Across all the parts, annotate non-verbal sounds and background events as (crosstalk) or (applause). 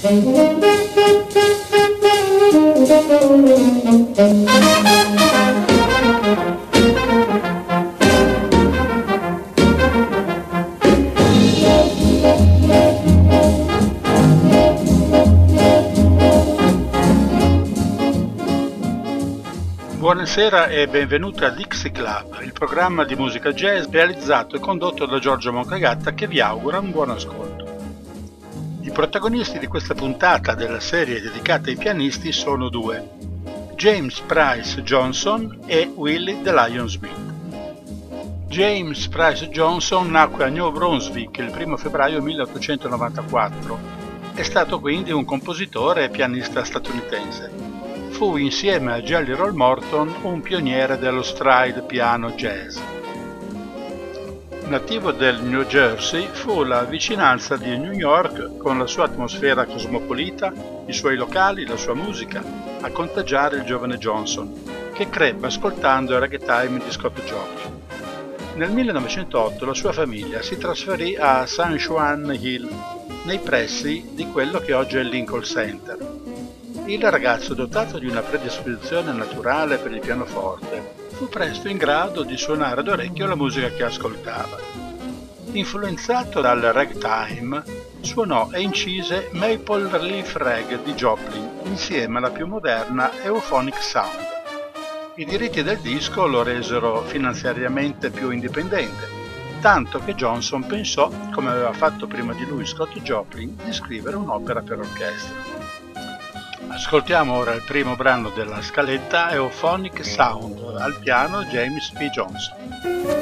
Buonasera e benvenuti a Dixie Club, il programma di musica jazz realizzato e condotto da Giorgio Moncagatta che vi augura un buon ascolto. I protagonisti di questa puntata della serie dedicata ai pianisti sono due, James Price Johnson e Willie the Lion Smith. James Price Johnson nacque a New Brunswick il 1 febbraio 1894. È stato quindi un compositore e pianista statunitense fu insieme a Jelly Roll Morton un pioniere dello stride piano jazz. Nativo del New Jersey, fu la vicinanza di New York con la sua atmosfera cosmopolita, i suoi locali, la sua musica, a contagiare il giovane Johnson, che crebbe ascoltando il ragtime di Scott George. Nel 1908 la sua famiglia si trasferì a San Juan Hill, nei pressi di quello che oggi è il Lincoln Center, il ragazzo, dotato di una predisposizione naturale per il pianoforte, fu presto in grado di suonare d'orecchio la musica che ascoltava. Influenzato dal ragtime, suonò e incise Maple Leaf Rag di Joplin insieme alla più moderna Euphonic Sound. I diritti del disco lo resero finanziariamente più indipendente, tanto che Johnson pensò, come aveva fatto prima di lui Scott Joplin, di scrivere un'opera per orchestra. Ascoltiamo ora il primo brano della scaletta Euphonic Sound al piano James P. Johnson.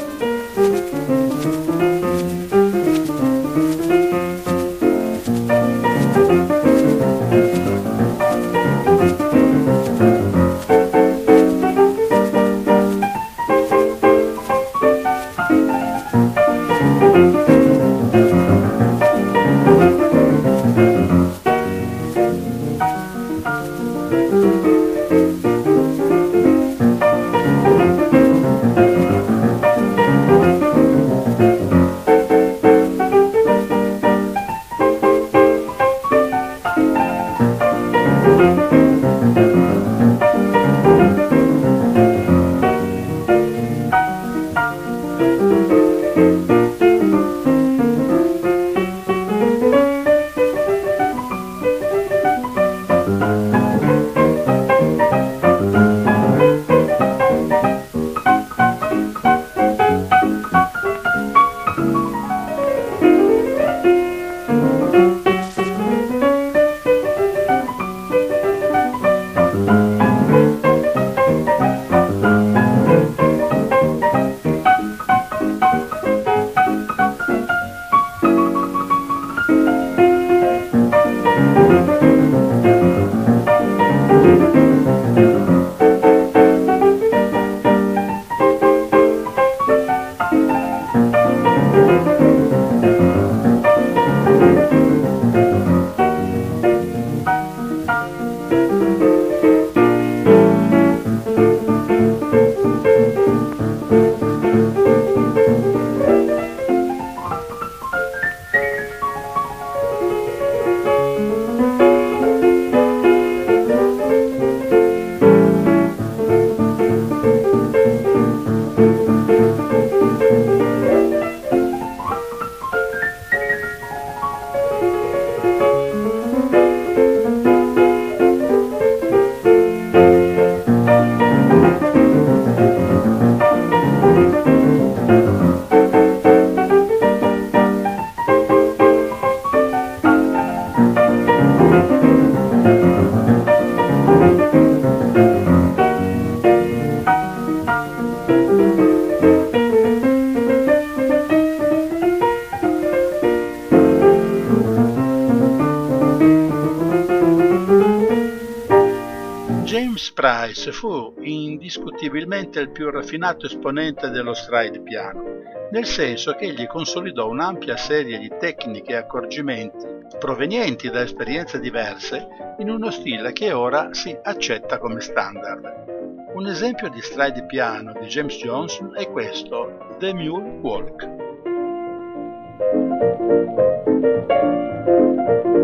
Price fu indiscutibilmente il più raffinato esponente dello stride piano, nel senso che egli consolidò un'ampia serie di tecniche e accorgimenti provenienti da esperienze diverse in uno stile che ora si accetta come standard. Un esempio di stride piano di James Johnson è questo, The Mule Walk.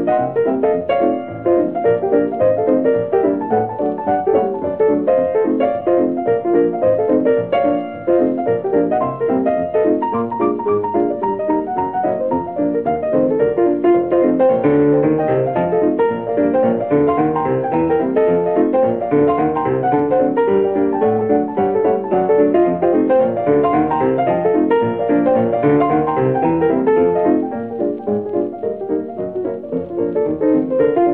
Thank you. Música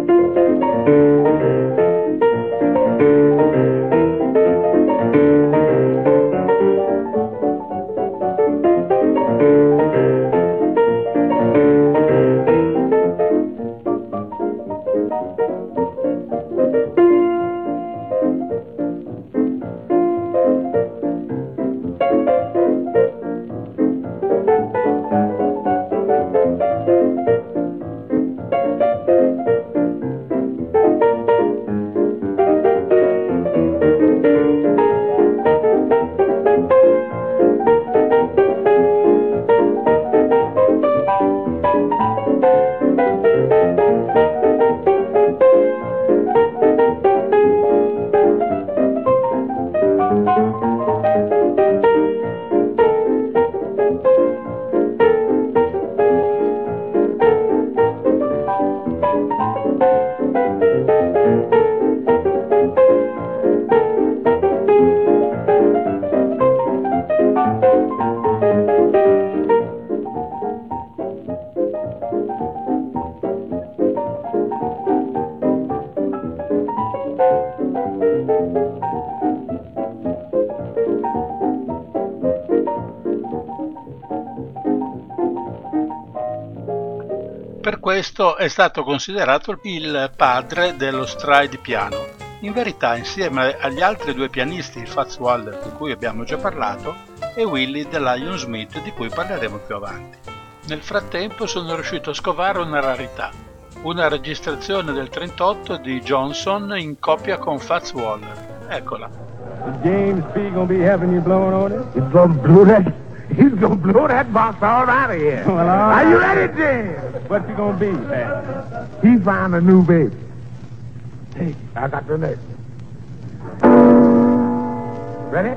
questo è stato considerato il padre dello stride piano. In verità, insieme agli altri due pianisti, Fats Waller di cui abbiamo già parlato e Willie dell'Ion Smith di cui parleremo più avanti. Nel frattempo sono riuscito a scovare una rarità, una registrazione del 38 di Johnson in coppia con Fats Waller. Eccola. James P. gonna be having you blowing on it? He's gonna blow that. He's gonna blow that box all out of here. Well, Are right. you ready, James? What's he gonna be, man? He found a new baby. Hey, I got the next. Ready?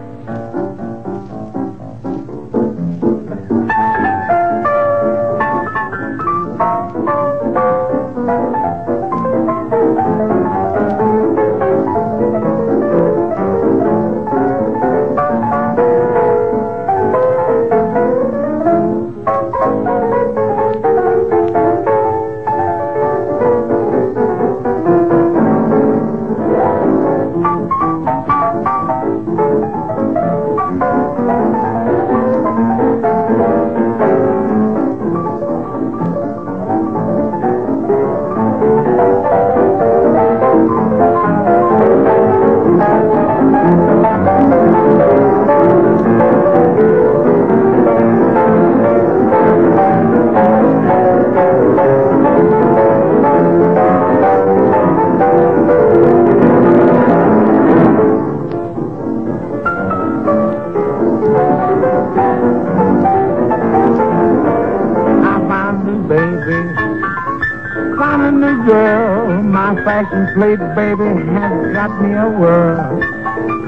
Plate, baby, has got me a whirl.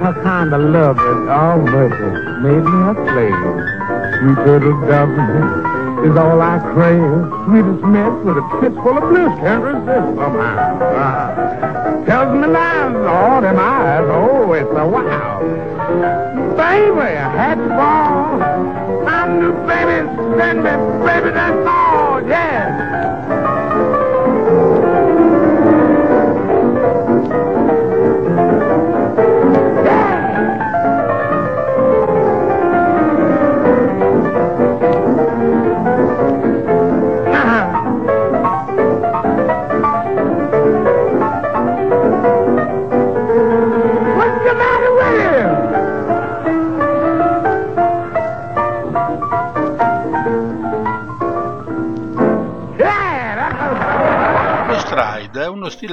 Her kind of love is all mercy, made me a slave. Sweet little dove is all I crave. Sweetest miss with a kiss full of bliss, can't resist somehow. Tells me lies, all them eyes, oh, it's a wow. Baby, had to fall. My new baby, send me, baby, that's all, yeah.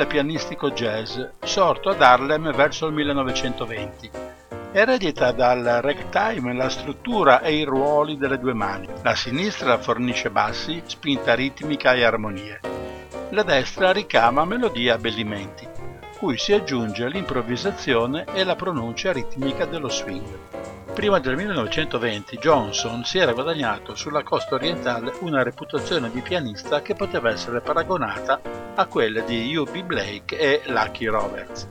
Stile pianistico jazz sorto ad Harlem verso il 1920. Eredita dal ragtime la struttura e i ruoli delle due mani. La sinistra fornisce bassi, spinta ritmica e armonie. La destra ricama melodie e abbellimenti, cui si aggiunge l'improvvisazione e la pronuncia ritmica dello swing. Prima del 1920 Johnson si era guadagnato sulla costa orientale una reputazione di pianista che poteva essere paragonata a quelle di U.B. Blake e Lucky Roberts.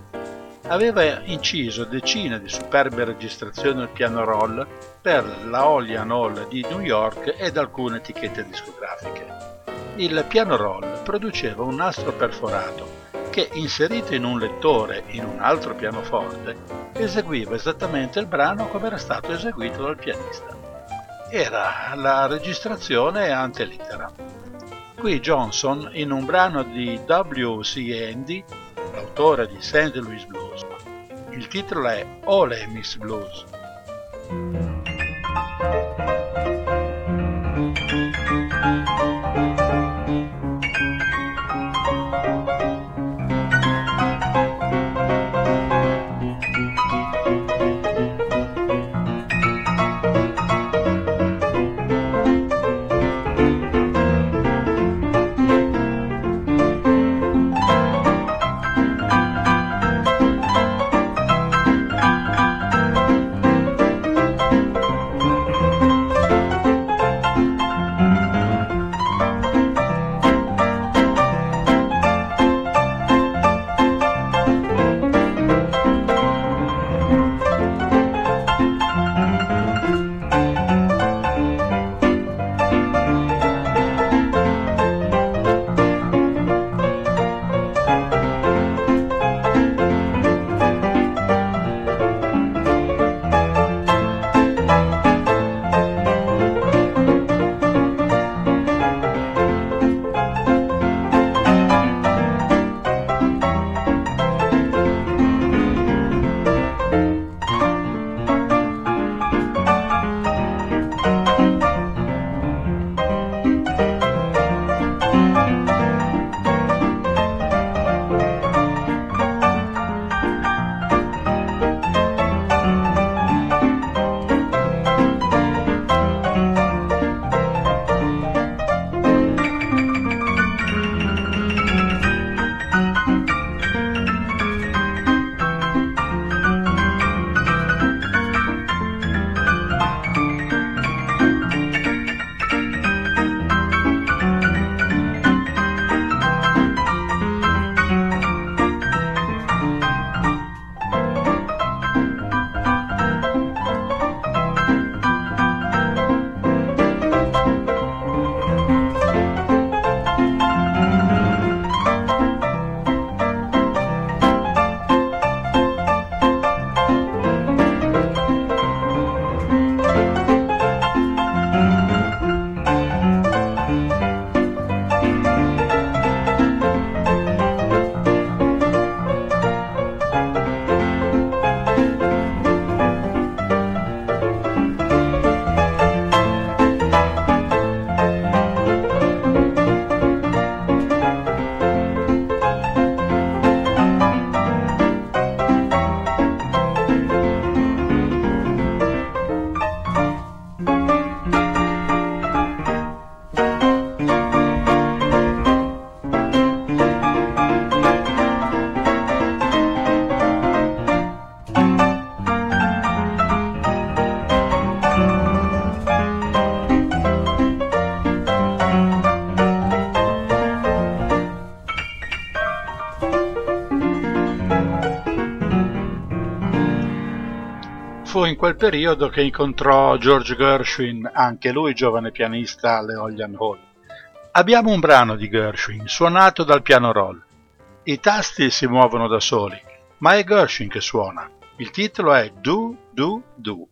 Aveva inciso decine di superbe registrazioni al piano roll per la Holly Hall di New York ed alcune etichette discografiche. Il piano roll produceva un nastro perforato che, inserito in un lettore in un altro pianoforte, eseguiva esattamente il brano come era stato eseguito dal pianista. Era la registrazione ante litera. Qui Johnson, in un brano di W.C. Andy, l'autore di St. Louis Blues, il titolo è Ole Miss Blues. Fu in quel periodo che incontrò George Gershwin, anche lui giovane pianista alle Ollian Hall. Abbiamo un brano di Gershwin suonato dal piano roll. I tasti si muovono da soli, ma è Gershwin che suona. Il titolo è Do Do Do.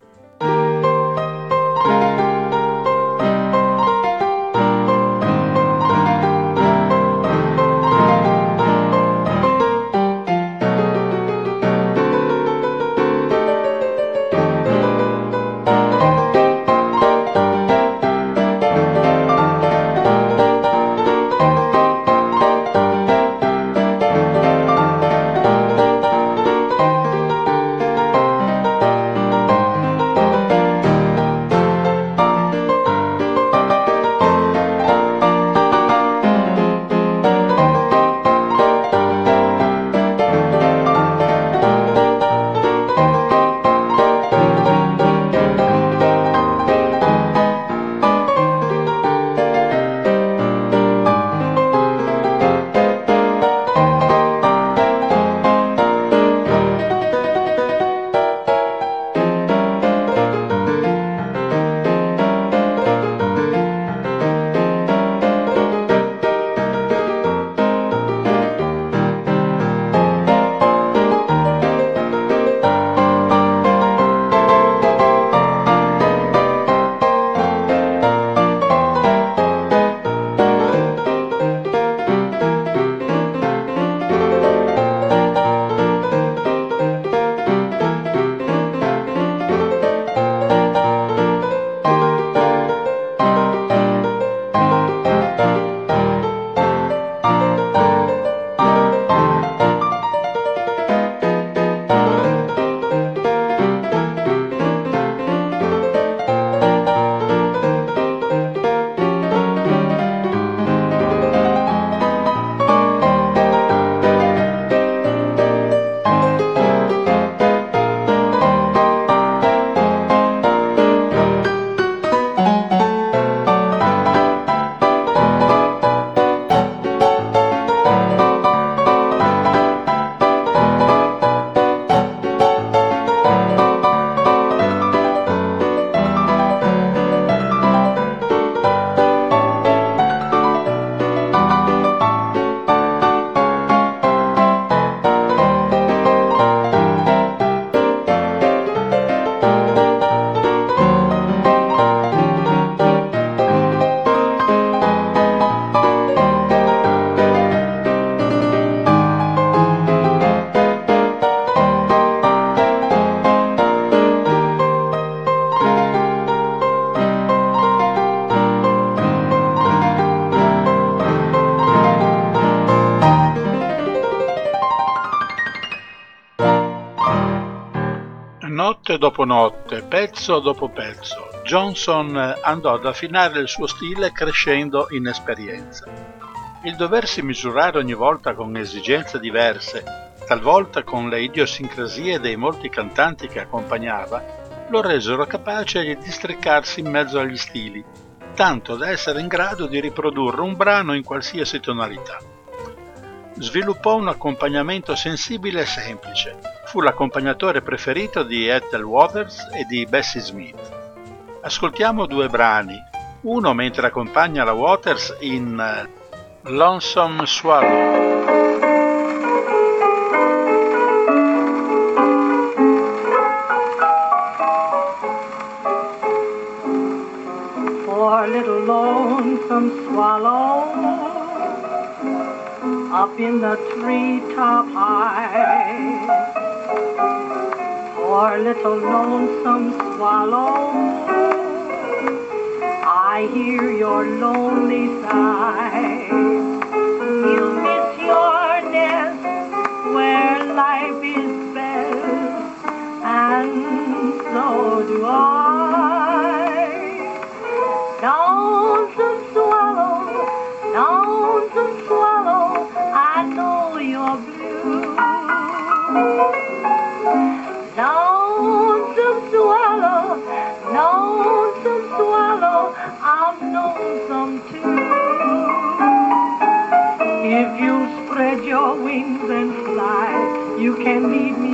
Notte dopo notte, pezzo dopo pezzo, Johnson andò ad affinare il suo stile crescendo in esperienza. Il doversi misurare ogni volta con esigenze diverse, talvolta con le idiosincrasie dei molti cantanti che accompagnava, lo resero capace di districarsi in mezzo agli stili, tanto da essere in grado di riprodurre un brano in qualsiasi tonalità. Sviluppò un accompagnamento sensibile e semplice, fu l'accompagnatore preferito di Ethel Waters e di Bessie Smith. Ascoltiamo due brani, uno mentre accompagna la Waters in eh, Lonesome Swallow. Poor little lonesome swallow up in the treetop high poor little lonesome swallow. I hear your lonely sigh. Can lead me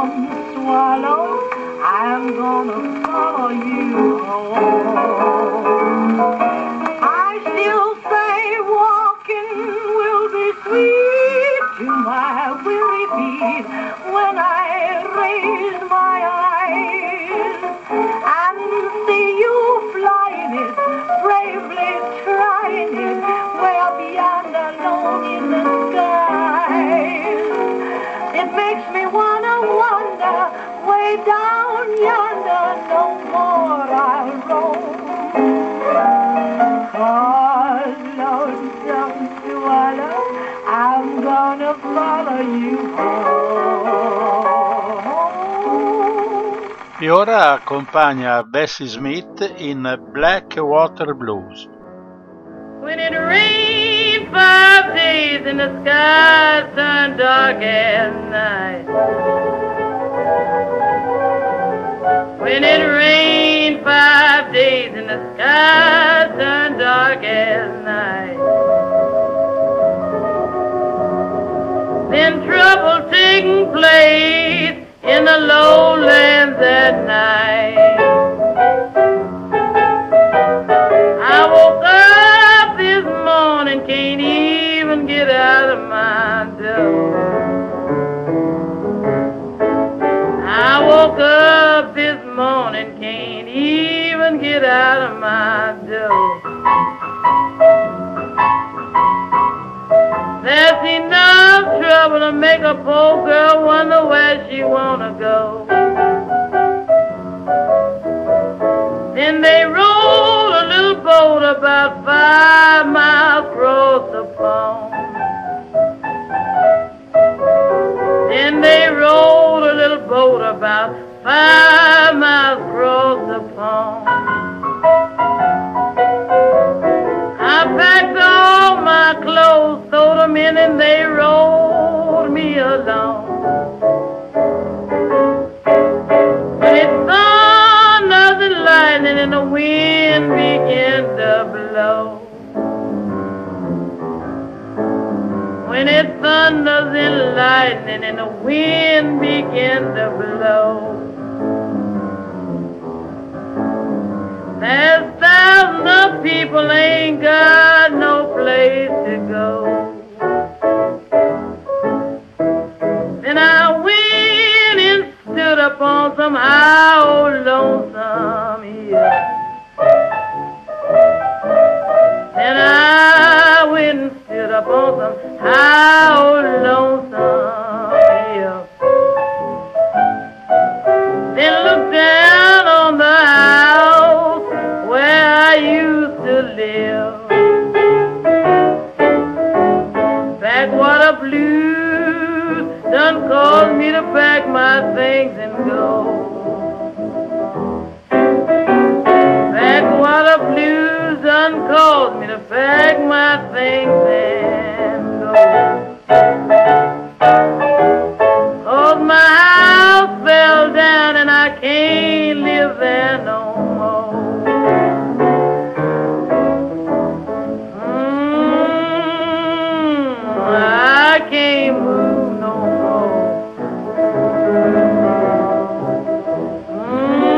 Lonesome swallow, I'm gonna follow you home. Ora accompagna Bessie Smith in Black Water Blues. When it rained five days and the skies turned dark as night. When it rained five days and the skies turned dark as night. Then trouble taking place in the lowlands at night. I woke up this morning, can't even get out of my door. I woke up this morning, can't even get out of my door. There's enough trouble to make a poor girl wonder where she wanna go. Then they rolled a little boat about five miles across the pond. Then they rolled a little boat about five lightning and the wind began to blow. There's thousands of people ain't got no place to go. Then I went and stood upon some high old lonesome can't move no more. Mm,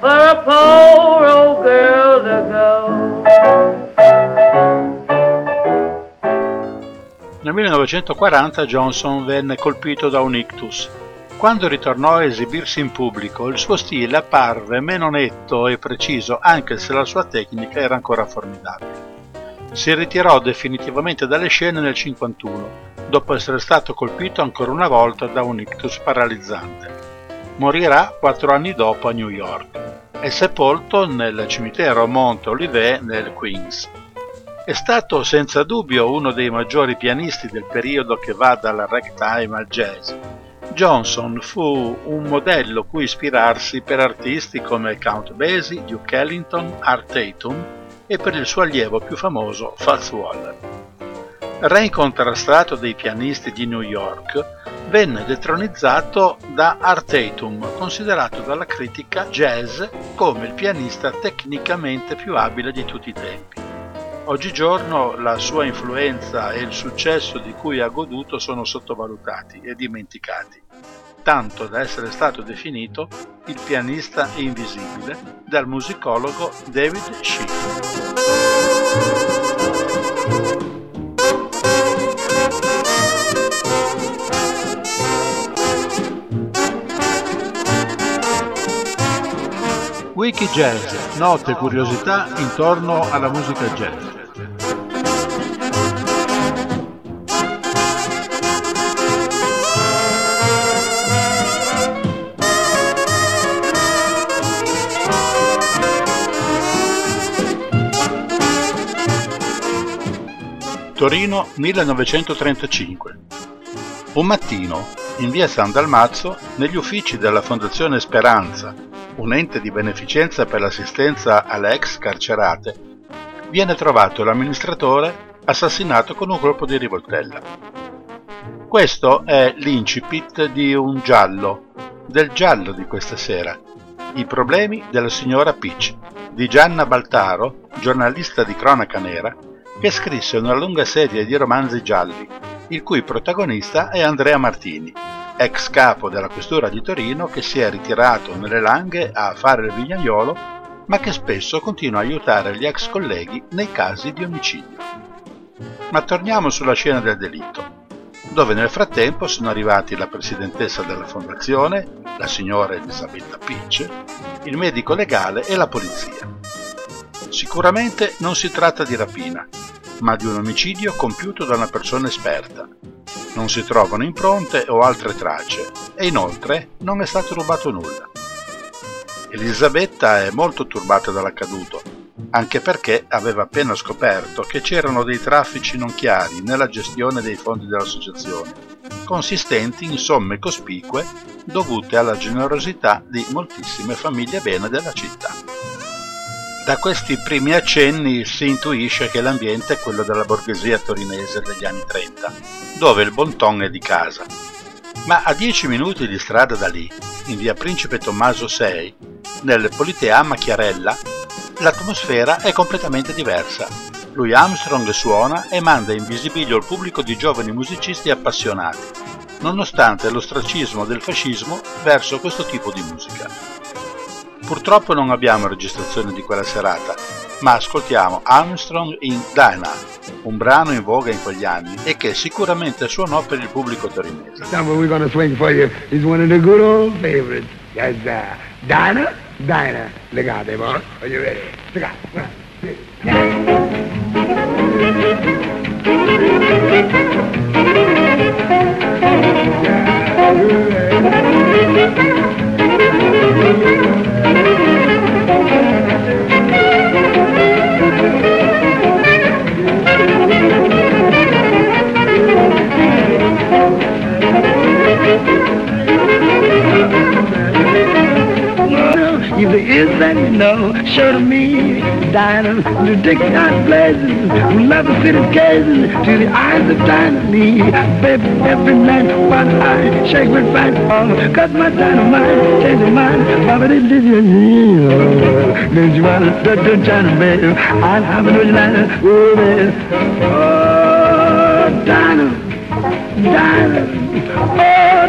for a poor old girl to go. Nel 1940 Johnson venne colpito da un ictus. Quando ritornò a esibirsi in pubblico, il suo stile apparve meno netto e preciso, anche se la sua tecnica era ancora formidabile. Si ritirò definitivamente dalle scene nel 1951, dopo essere stato colpito ancora una volta da un ictus paralizzante. Morirà quattro anni dopo a New York. È sepolto nel cimitero Mount Olivet nel Queens. È stato senza dubbio uno dei maggiori pianisti del periodo che va dal ragtime al jazz. Johnson fu un modello cui ispirarsi per artisti come Count Basie, Duke Ellington, Art Tatum e per il suo allievo più famoso Fats Waller. Re incontrastato dei pianisti di New York, venne detronizzato da Art Tatum, considerato dalla critica jazz come il pianista tecnicamente più abile di tutti i tempi. Oggigiorno la sua influenza e il successo di cui ha goduto sono sottovalutati e dimenticati, tanto da essere stato definito il pianista invisibile dal musicologo David Schiff. Wiki Jazz, note curiosità intorno alla musica jazz. Torino 1935. Un mattino, in via San Dalmazzo, negli uffici della Fondazione Speranza, un ente di beneficenza per l'assistenza alle ex carcerate, viene trovato l'amministratore assassinato con un colpo di rivoltella. Questo è l'incipit di un giallo, del giallo di questa sera, I problemi della signora Peach, di Gianna Baltaro, giornalista di cronaca nera, che scrisse una lunga serie di romanzi gialli, il cui protagonista è Andrea Martini, ex capo della questura di Torino che si è ritirato nelle langhe a fare il vignaiolo, ma che spesso continua a aiutare gli ex colleghi nei casi di omicidio. Ma torniamo sulla scena del delitto, dove nel frattempo sono arrivati la presidentessa della fondazione, la signora Elisabetta Peach, il medico legale e la polizia. Sicuramente non si tratta di rapina, ma di un omicidio compiuto da una persona esperta. Non si trovano impronte o altre tracce e inoltre non è stato rubato nulla. Elisabetta è molto turbata dall'accaduto, anche perché aveva appena scoperto che c'erano dei traffici non chiari nella gestione dei fondi dell'associazione, consistenti in somme cospicue dovute alla generosità di moltissime famiglie bene della città. Da questi primi accenni si intuisce che l'ambiente è quello della borghesia torinese degli anni 30, dove il bon ton è di casa. Ma a dieci minuti di strada da lì, in via Principe Tommaso 6, nel Politeama Chiarella, l'atmosfera è completamente diversa. Louis Armstrong suona e manda in visibilio il pubblico di giovani musicisti appassionati, nonostante l'ostracismo del fascismo verso questo tipo di musica. Purtroppo non abbiamo registrazioni di quella serata, ma ascoltiamo Armstrong in Dinah, un brano in voga in quegli anni e che sicuramente suonò per il pubblico torinese. Number we're gonna swing for you is one of the good old favorites. Yes, uh, Dinah, Dinah. Legate, boy. Are you ready? Legate. One, two, If there is, then you know, show to me, Dinah, the Dixon blazing, love the city gazing, to the eyes of Dinah Lee. Baby, every night, one eye, shake my fat ball, cut my dynamite, change your mind, Baba this, don't you want to, don't China, baby, I'll have a Dinah, oh, baby, oh, Dinah. Dinah,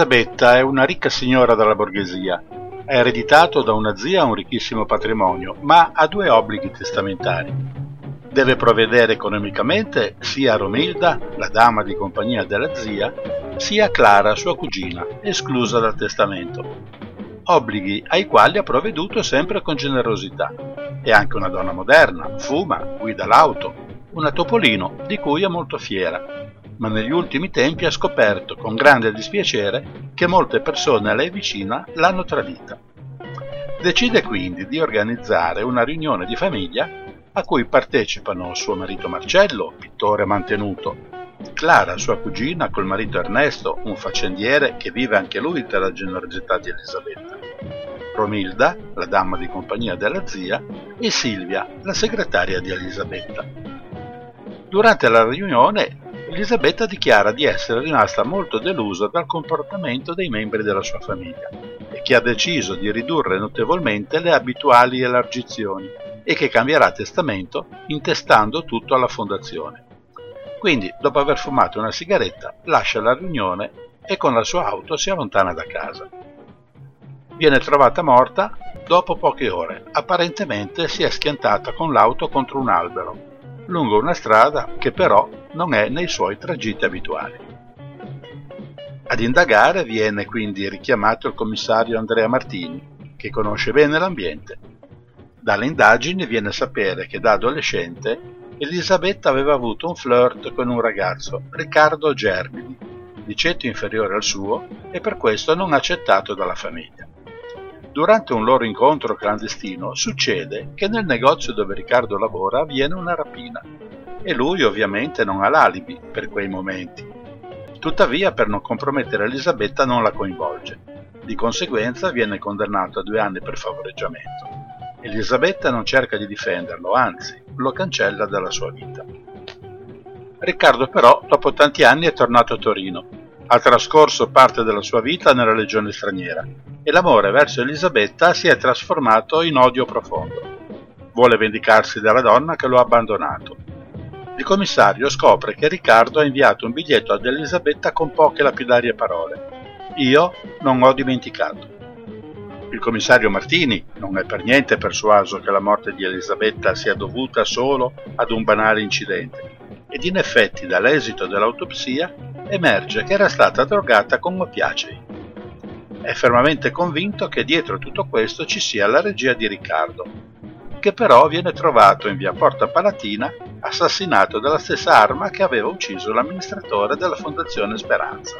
Elisabetta è una ricca signora della borghesia. Ha ereditato da una zia un ricchissimo patrimonio, ma ha due obblighi testamentari. Deve provvedere economicamente sia a Romilda, la dama di compagnia della zia, sia a Clara, sua cugina, esclusa dal testamento. Obblighi ai quali ha provveduto sempre con generosità. È anche una donna moderna, fuma, guida l'auto, una topolino di cui è molto fiera ma negli ultimi tempi ha scoperto con grande dispiacere che molte persone a lei vicina l'hanno tradita. Decide quindi di organizzare una riunione di famiglia a cui partecipano suo marito Marcello, pittore mantenuto, Clara, sua cugina, col marito Ernesto, un faccendiere che vive anche lui tra la generosità di Elisabetta, Romilda, la dama di compagnia della zia, e Silvia, la segretaria di Elisabetta. Durante la riunione Elisabetta dichiara di essere rimasta molto delusa dal comportamento dei membri della sua famiglia e che ha deciso di ridurre notevolmente le abituali elargizioni e che cambierà testamento intestando tutto alla fondazione. Quindi, dopo aver fumato una sigaretta, lascia la riunione e con la sua auto si allontana da casa. Viene trovata morta dopo poche ore, apparentemente si è schiantata con l'auto contro un albero lungo una strada che però non è nei suoi tragitti abituali. Ad indagare viene quindi richiamato il commissario Andrea Martini, che conosce bene l'ambiente. Dalle indagini viene a sapere che da adolescente Elisabetta aveva avuto un flirt con un ragazzo, Riccardo Germini, di ceto inferiore al suo e per questo non accettato dalla famiglia. Durante un loro incontro clandestino succede che nel negozio dove Riccardo lavora avviene una rapina e lui ovviamente non ha l'alibi per quei momenti Tuttavia, per non compromettere Elisabetta, non la coinvolge. Di conseguenza viene condannato a due anni per favoreggiamento. Elisabetta non cerca di difenderlo, anzi, lo cancella dalla sua vita. Riccardo però, dopo tanti anni, è tornato a Torino. Ha trascorso parte della sua vita nella legione straniera e l'amore verso Elisabetta si è trasformato in odio profondo. Vuole vendicarsi dalla donna che lo ha abbandonato il commissario scopre che Riccardo ha inviato un biglietto ad Elisabetta con poche lapidarie parole. Io non ho dimenticato. Il commissario Martini non è per niente persuaso che la morte di Elisabetta sia dovuta solo ad un banale incidente ed in effetti dall'esito dell'autopsia emerge che era stata drogata con oppiacei. È fermamente convinto che dietro tutto questo ci sia la regia di Riccardo, che però viene trovato in via Porta Palatina assassinato dalla stessa arma che aveva ucciso l'amministratore della Fondazione Speranza.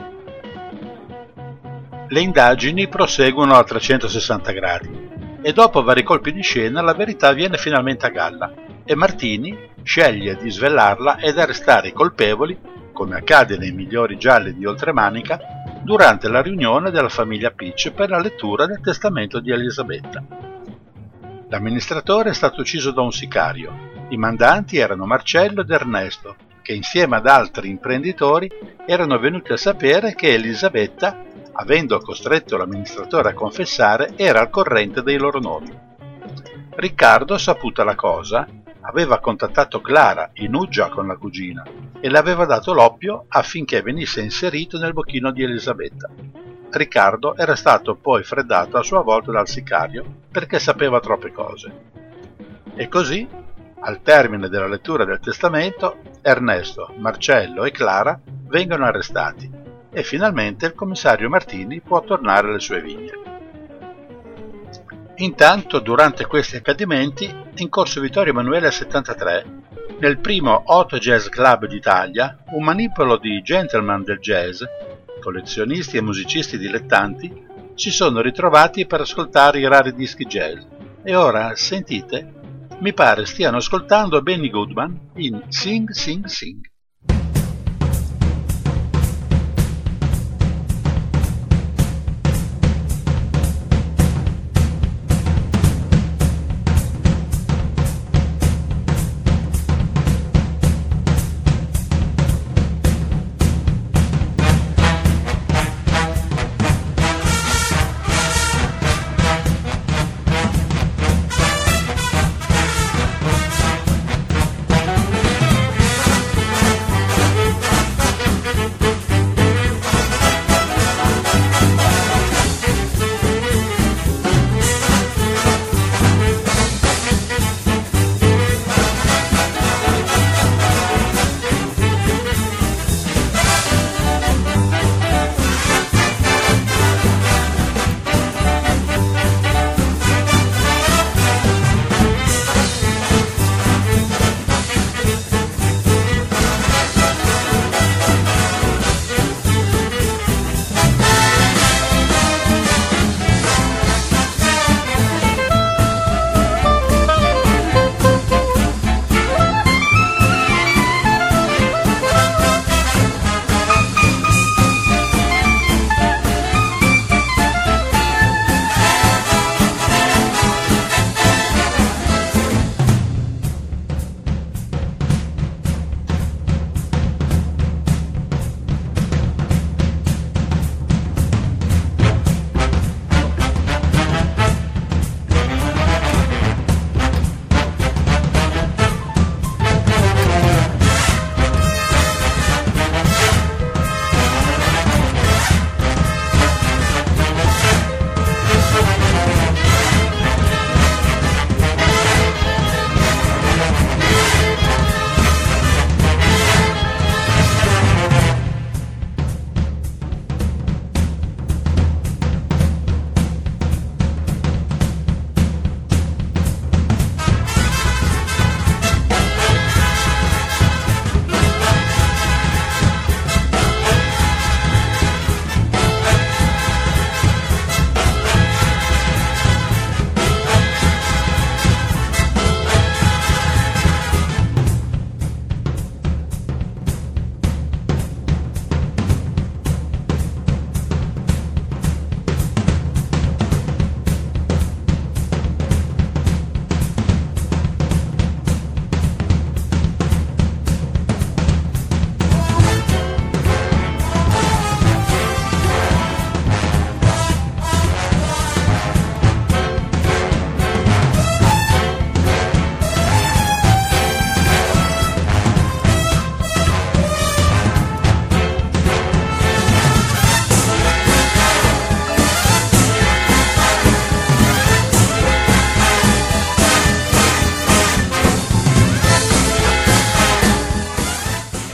Le indagini proseguono a 360 gradi e dopo vari colpi di scena la verità viene finalmente a galla e Martini sceglie di svelarla ed arrestare i colpevoli, come accade nei migliori gialli di Oltremanica, durante la riunione della famiglia Peach per la lettura del testamento di Elisabetta. L'amministratore è stato ucciso da un sicario i mandanti erano Marcello ed Ernesto, che insieme ad altri imprenditori erano venuti a sapere che Elisabetta, avendo costretto l'amministratore a confessare, era al corrente dei loro nomi. Riccardo, saputa la cosa, aveva contattato Clara in uggia con la cugina e le aveva dato l'oppio affinché venisse inserito nel bocchino di Elisabetta. Riccardo era stato poi freddato a sua volta dal sicario perché sapeva troppe cose. E così al termine della lettura del testamento, Ernesto, Marcello e Clara vengono arrestati e finalmente il commissario Martini può tornare alle sue vigne. Intanto, durante questi accadimenti, in corso Vittorio Emanuele 73, nel primo Hot Jazz Club d'Italia, un manipolo di gentleman del jazz, collezionisti e musicisti dilettanti, si sono ritrovati per ascoltare i rari dischi jazz. E ora sentite mi pare stiano ascoltando Benny Goodman in Sing Sing Sing.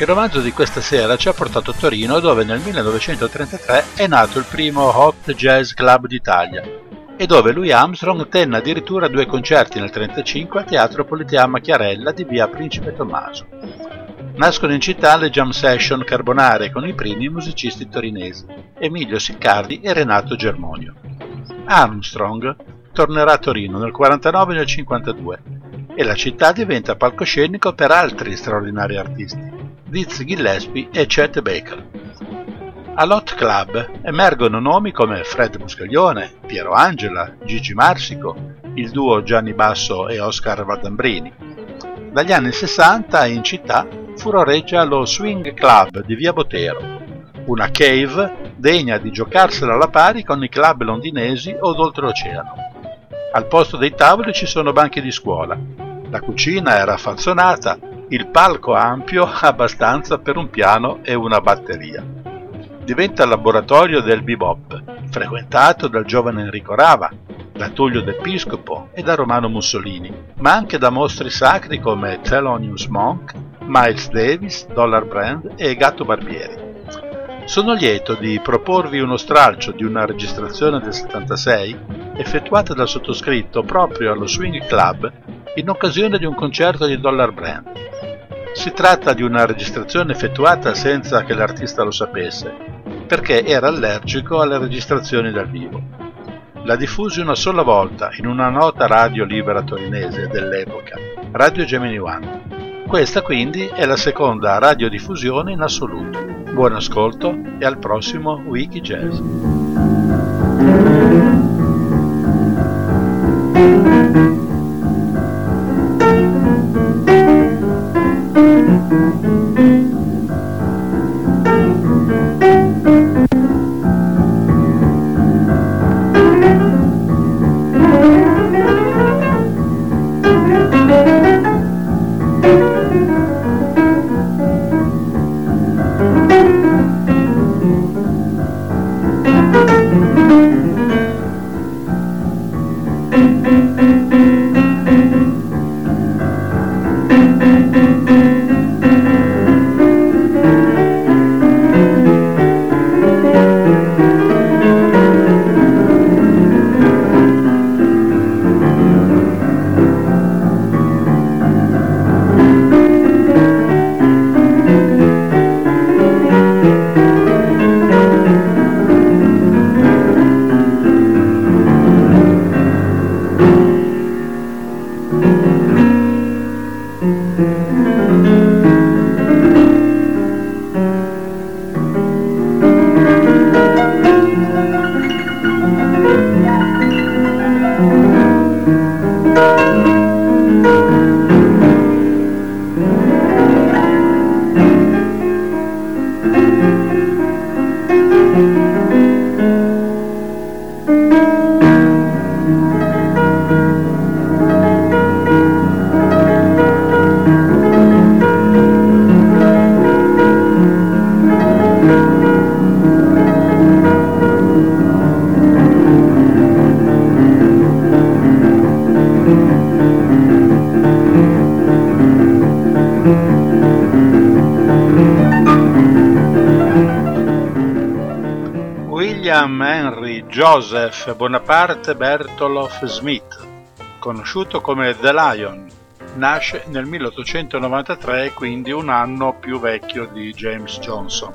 Il romanzo di questa sera ci ha portato a Torino dove nel 1933 è nato il primo Hot Jazz Club d'Italia e dove Louis Armstrong tenne addirittura due concerti nel 1935 al Teatro Politeama Chiarella di via Principe Tommaso. Nascono in città le jam session carbonare con i primi musicisti torinesi, Emilio Siccardi e Renato Germonio. Armstrong tornerà a Torino nel 49 e nel 52 e la città diventa palcoscenico per altri straordinari artisti, Dizzy Gillespie e Chet Baker. All'Hot Club emergono nomi come Fred Muscaglione, Piero Angela, Gigi Marsico, il duo Gianni Basso e Oscar Vadambrini. Dagli anni 60 in città furoreggia lo Swing Club di Via Botero, una cave degna di giocarsela alla pari con i club londinesi o d'oltreoceano. Al posto dei tavoli ci sono banchi di scuola, la cucina era falsonata, il palco ampio (laughs) abbastanza per un piano e una batteria. Diventa laboratorio del bebop, frequentato dal giovane Enrico Rava, da Tullio d'Episcopo e da Romano Mussolini, ma anche da mostri sacri come Thelonious Monk, Miles Davis, Dollar Brand e Gatto Barbieri. Sono lieto di proporvi uno stralcio di una registrazione del 76 effettuata dal sottoscritto proprio allo Swing Club in occasione di un concerto di Dollar Brand. Si tratta di una registrazione effettuata senza che l'artista lo sapesse, perché era allergico alle registrazioni dal vivo la diffusi una sola volta in una nota radio libera torinese dell'epoca, Radio Gemini One. Questa quindi è la seconda radiodiffusione in assoluto. Buon ascolto e al prossimo Wiki Jazz. William Henry Joseph Bonaparte Bertoloff Smith, conosciuto come The Lion, nasce nel 1893 quindi un anno più vecchio di James Johnson.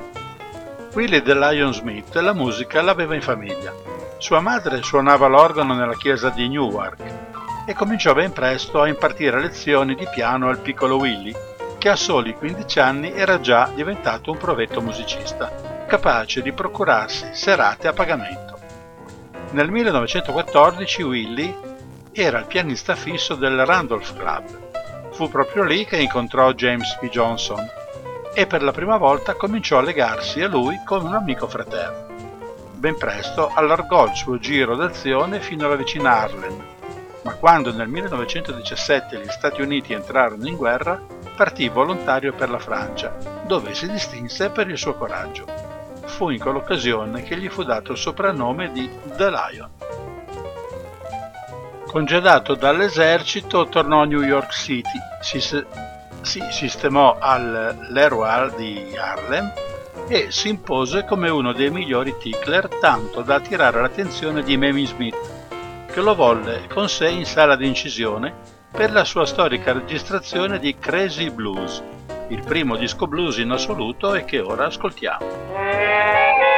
Willie The Lion Smith la musica l'aveva in famiglia. Sua madre suonava l'organo nella chiesa di Newark e cominciò ben presto a impartire lezioni di piano al piccolo Willie, che a soli 15 anni era già diventato un provetto musicista capace di procurarsi serate a pagamento. Nel 1914 Willy era il pianista fisso del Randolph Club. Fu proprio lì che incontrò James P. Johnson e per la prima volta cominciò a legarsi a lui come un amico fraterno. Ben presto allargò il suo giro d'azione fino alla vicina Harlem, ma quando nel 1917 gli Stati Uniti entrarono in guerra, partì volontario per la Francia, dove si distinse per il suo coraggio fu in quell'occasione che gli fu dato il soprannome di The Lion. Congedato dall'esercito tornò a New York City, si, si sistemò al Leroy di Harlem e si impose come uno dei migliori tickler tanto da attirare l'attenzione di Mamie Smith, che lo volle con sé in sala di incisione per la sua storica registrazione di Crazy Blues, il primo disco blues in assoluto e che ora ascoltiamo.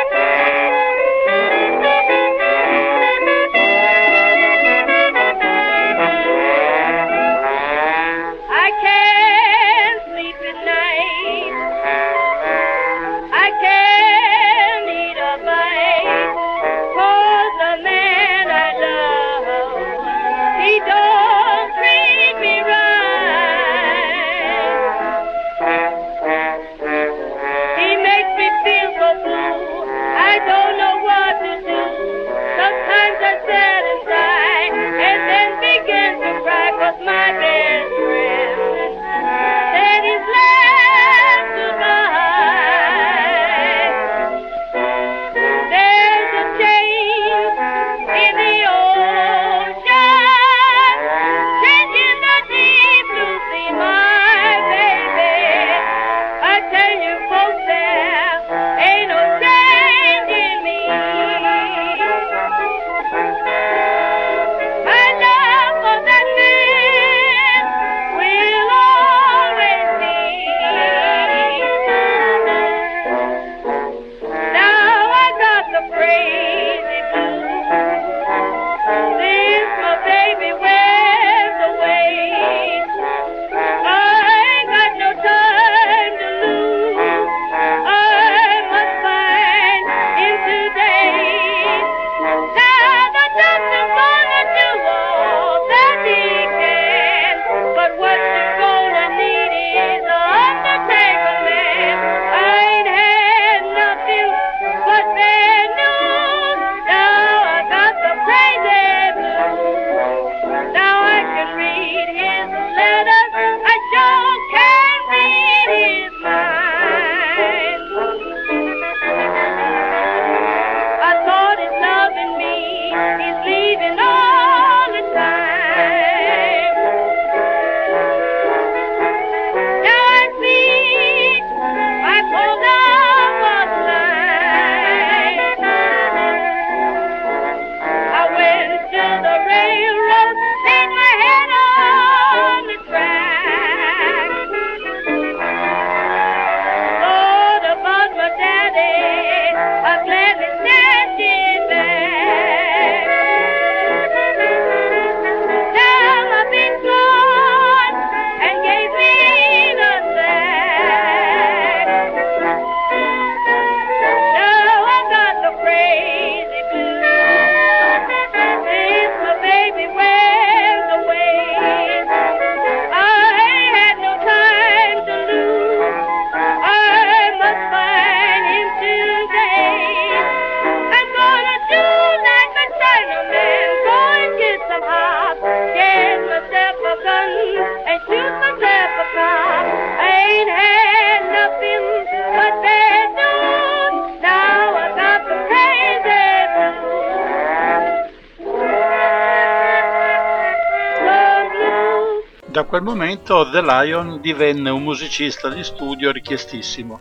Quel momento The Lion divenne un musicista di studio richiestissimo.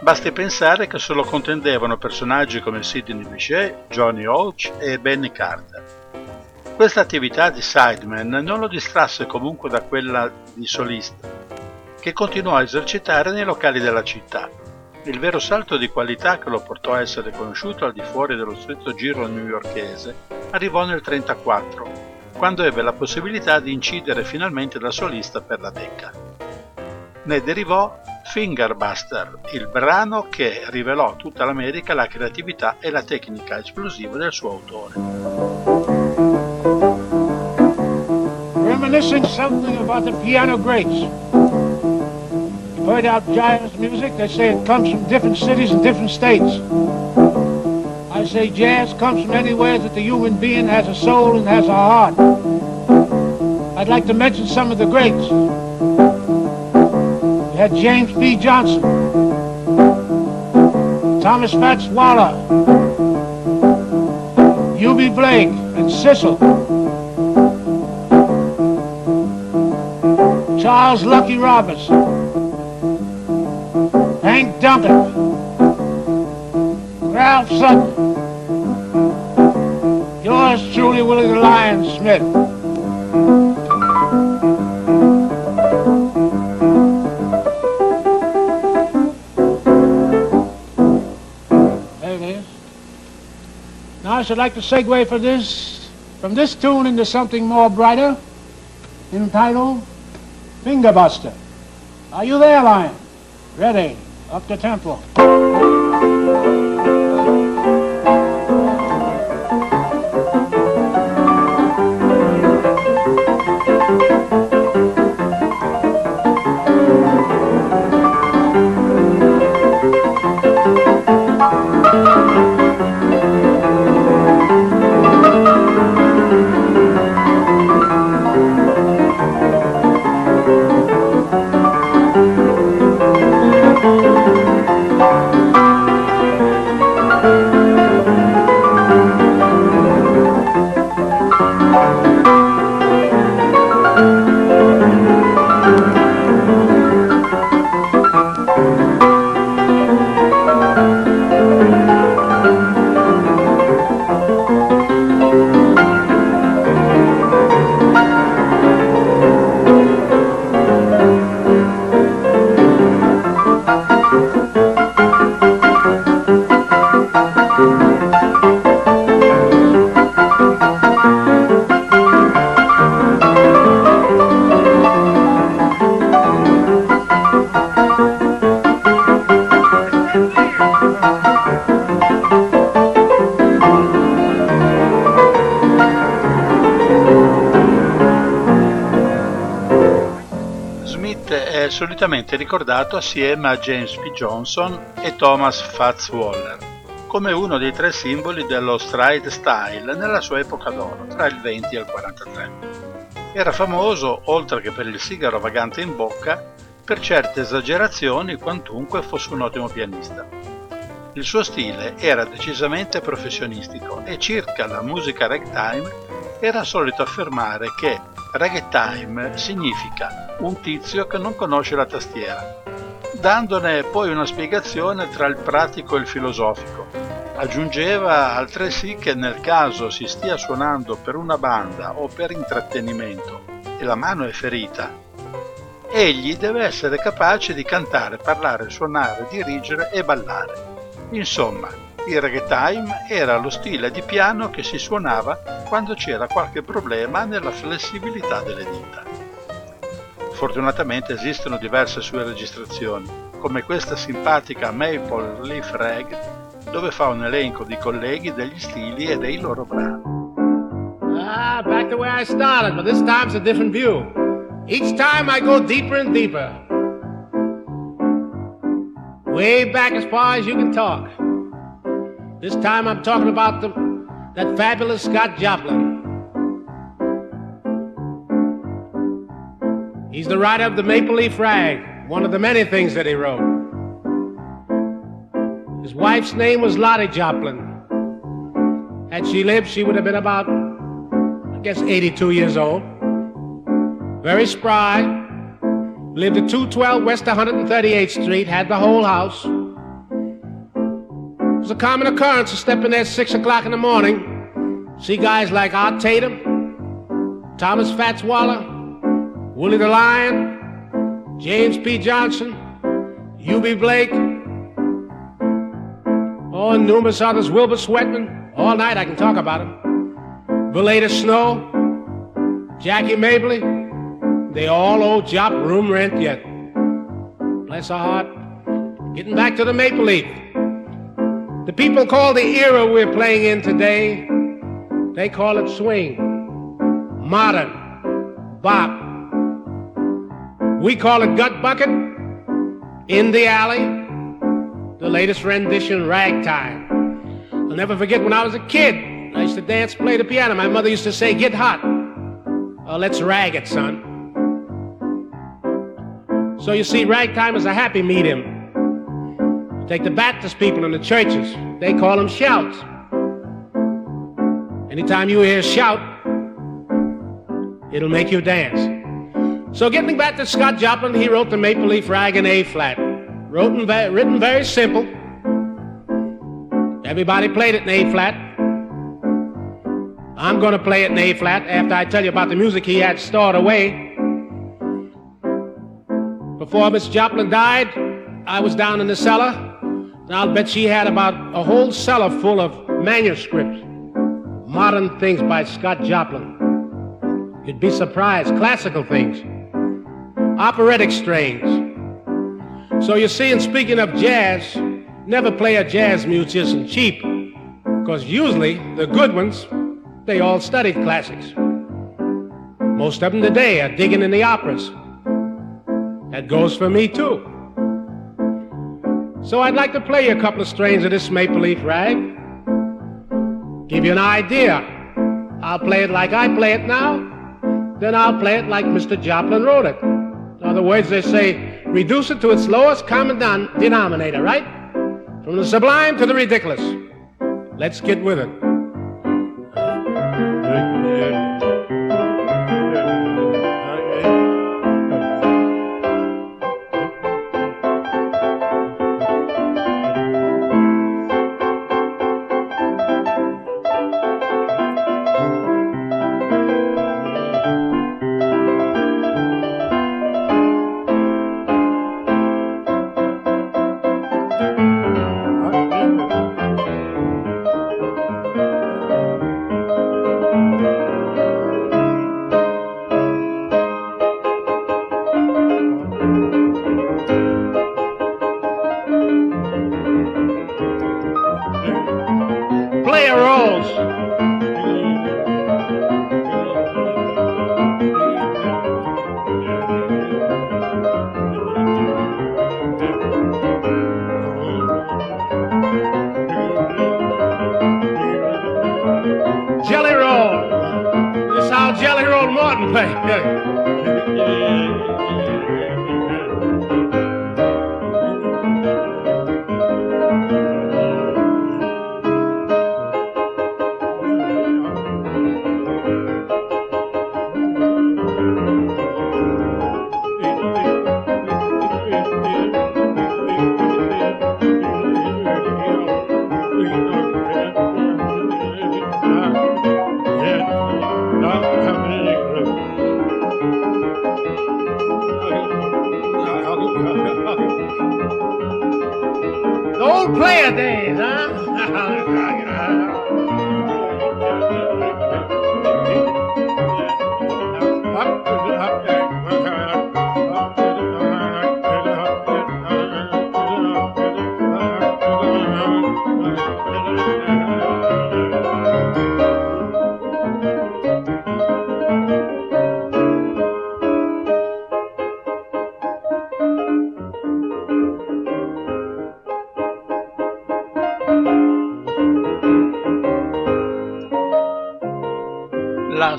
Basti pensare che se lo contendevano personaggi come Sidney Bechet, Johnny Hodge e Benny Carter. Questa attività di sideman non lo distrasse comunque da quella di solista, che continuò a esercitare nei locali della città. Il vero salto di qualità che lo portò a essere conosciuto al di fuori dello stretto giro newyorkese arrivò nel 1934, quando ebbe la possibilità di incidere finalmente da solista per la Decca. Ne derivò Fingerbuster, il brano che rivelò a tutta l'America la creatività e la tecnica esplosiva del suo autore. reminiscing something about the piano greats. You heard out jazz music, they say it comes from different cities and different states. I say jazz comes from anywhere that the human being has a soul and has a heart. I'd like to mention some of the greats. We had James B. Johnson, Thomas Fats Waller, Eubie Blake, and Cecil. Charles Lucky Roberts, Hank Duncan, Ralph Sutton, Willie the Lion Smith. There it is. Now I should like to segue for this from this tune into something more brighter, entitled Fingerbuster. Are you there, Lion? Ready. Up the tempo. Solitamente ricordato assieme a James P. Johnson e Thomas Fats Waller come uno dei tre simboli dello stride style nella sua epoca d'oro, tra il 20 e il 43. Era famoso, oltre che per il sigaro vagante in bocca, per certe esagerazioni quantunque fosse un ottimo pianista. Il suo stile era decisamente professionistico e circa la musica ragtime era solito affermare che ragtime significa un tizio che non conosce la tastiera, dandone poi una spiegazione tra il pratico e il filosofico. Aggiungeva altresì che nel caso si stia suonando per una banda o per intrattenimento e la mano è ferita, egli deve essere capace di cantare, parlare, suonare, dirigere e ballare. Insomma, il ragtime era lo stile di piano che si suonava quando c'era qualche problema nella flessibilità delle dita. Fortunatamente esistono diverse sue registrazioni, come questa simpatica Maple Leaf Rag, dove fa un elenco di colleghi degli stili e dei loro brani. Ah, back to where I started, but this time's a different view. Each time I go deeper and deeper. Way back as far as you can talk. This time I'm talking about the, that fabulous Scott Joplin. He's the writer of the Maple Leaf Rag, one of the many things that he wrote. His wife's name was Lottie Joplin. Had she lived, she would have been about, I guess, 82 years old. Very spry. Lived at 212 West 138th Street, had the whole house. It was a common occurrence to step in there at 6 o'clock in the morning, see guys like Art Tatum, Thomas Fats Waller, Willie the Lion, James P. Johnson, U.B. Blake, oh, and numerous others, Wilbur Sweatman. All night I can talk about them. Valeda Snow, Jackie Mabley, they all owe Jop room rent yet. Bless her heart. Getting back to the Maple Leaf. The people call the era we're playing in today, they call it swing, modern, bop. We call it gut bucket, in the alley, the latest rendition, ragtime. I'll never forget when I was a kid. I used to dance, play the piano. My mother used to say, "Get hot." Oh, let's rag it, son. So you see, ragtime is a happy medium. Take the Baptist people in the churches, they call them shouts. Anytime you hear a shout, it'll make you dance. So getting back to Scott Joplin, he wrote the Maple Leaf Rag in A flat. Wrote and written very simple. Everybody played it in A flat. I'm going to play it in A flat after I tell you about the music he had stored away. Before Miss Joplin died, I was down in the cellar, I'll bet she had about a whole cellar full of manuscripts, modern things by Scott Joplin. You'd be surprised, classical things, operatic strains. So you see, in speaking of jazz, never play a jazz musician cheap, because usually the good ones, they all studied classics. Most of them today are digging in the operas. That goes for me too. So I'd like to play you a couple of strains of this maple leaf rag. Give you an idea. I'll play it like I play it now, then I'll play it like Mr. Joplin wrote it. In other words, they say, reduce it to its lowest common denominator, right? From the sublime to the ridiculous. Let's get with it.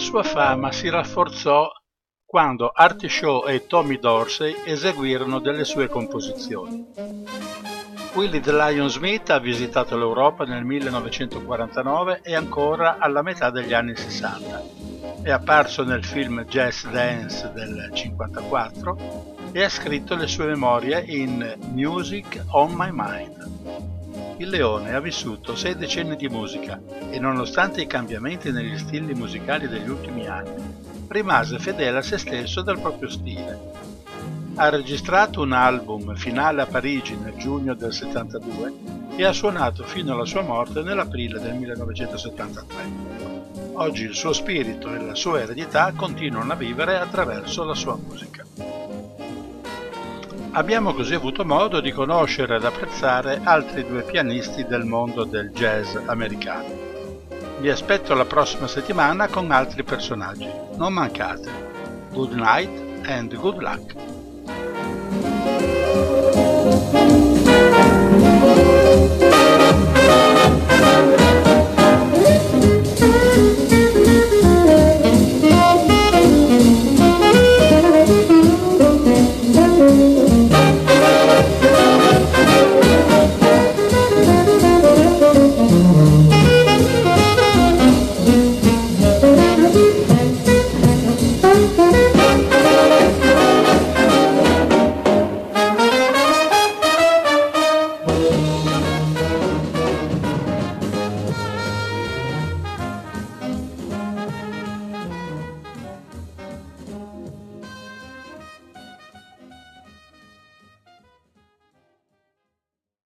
Sua fama si rafforzò quando Artie Shaw e Tommy Dorsey eseguirono delle sue composizioni. Willie the Lion Smith ha visitato l'Europa nel 1949 e ancora alla metà degli anni 60. È apparso nel film Jazz Dance del 1954 e ha scritto le sue memorie in Music on My Mind. Il leone ha vissuto sei decenni di musica e nonostante i cambiamenti negli stili musicali degli ultimi anni, rimase fedele a se stesso e al proprio stile. Ha registrato un album finale a Parigi nel giugno del 72 e ha suonato fino alla sua morte nell'aprile del 1973. Oggi il suo spirito e la sua eredità continuano a vivere attraverso la sua musica. Abbiamo così avuto modo di conoscere ed apprezzare altri due pianisti del mondo del jazz americano. Vi aspetto la prossima settimana con altri personaggi. Non mancate. Good night and good luck.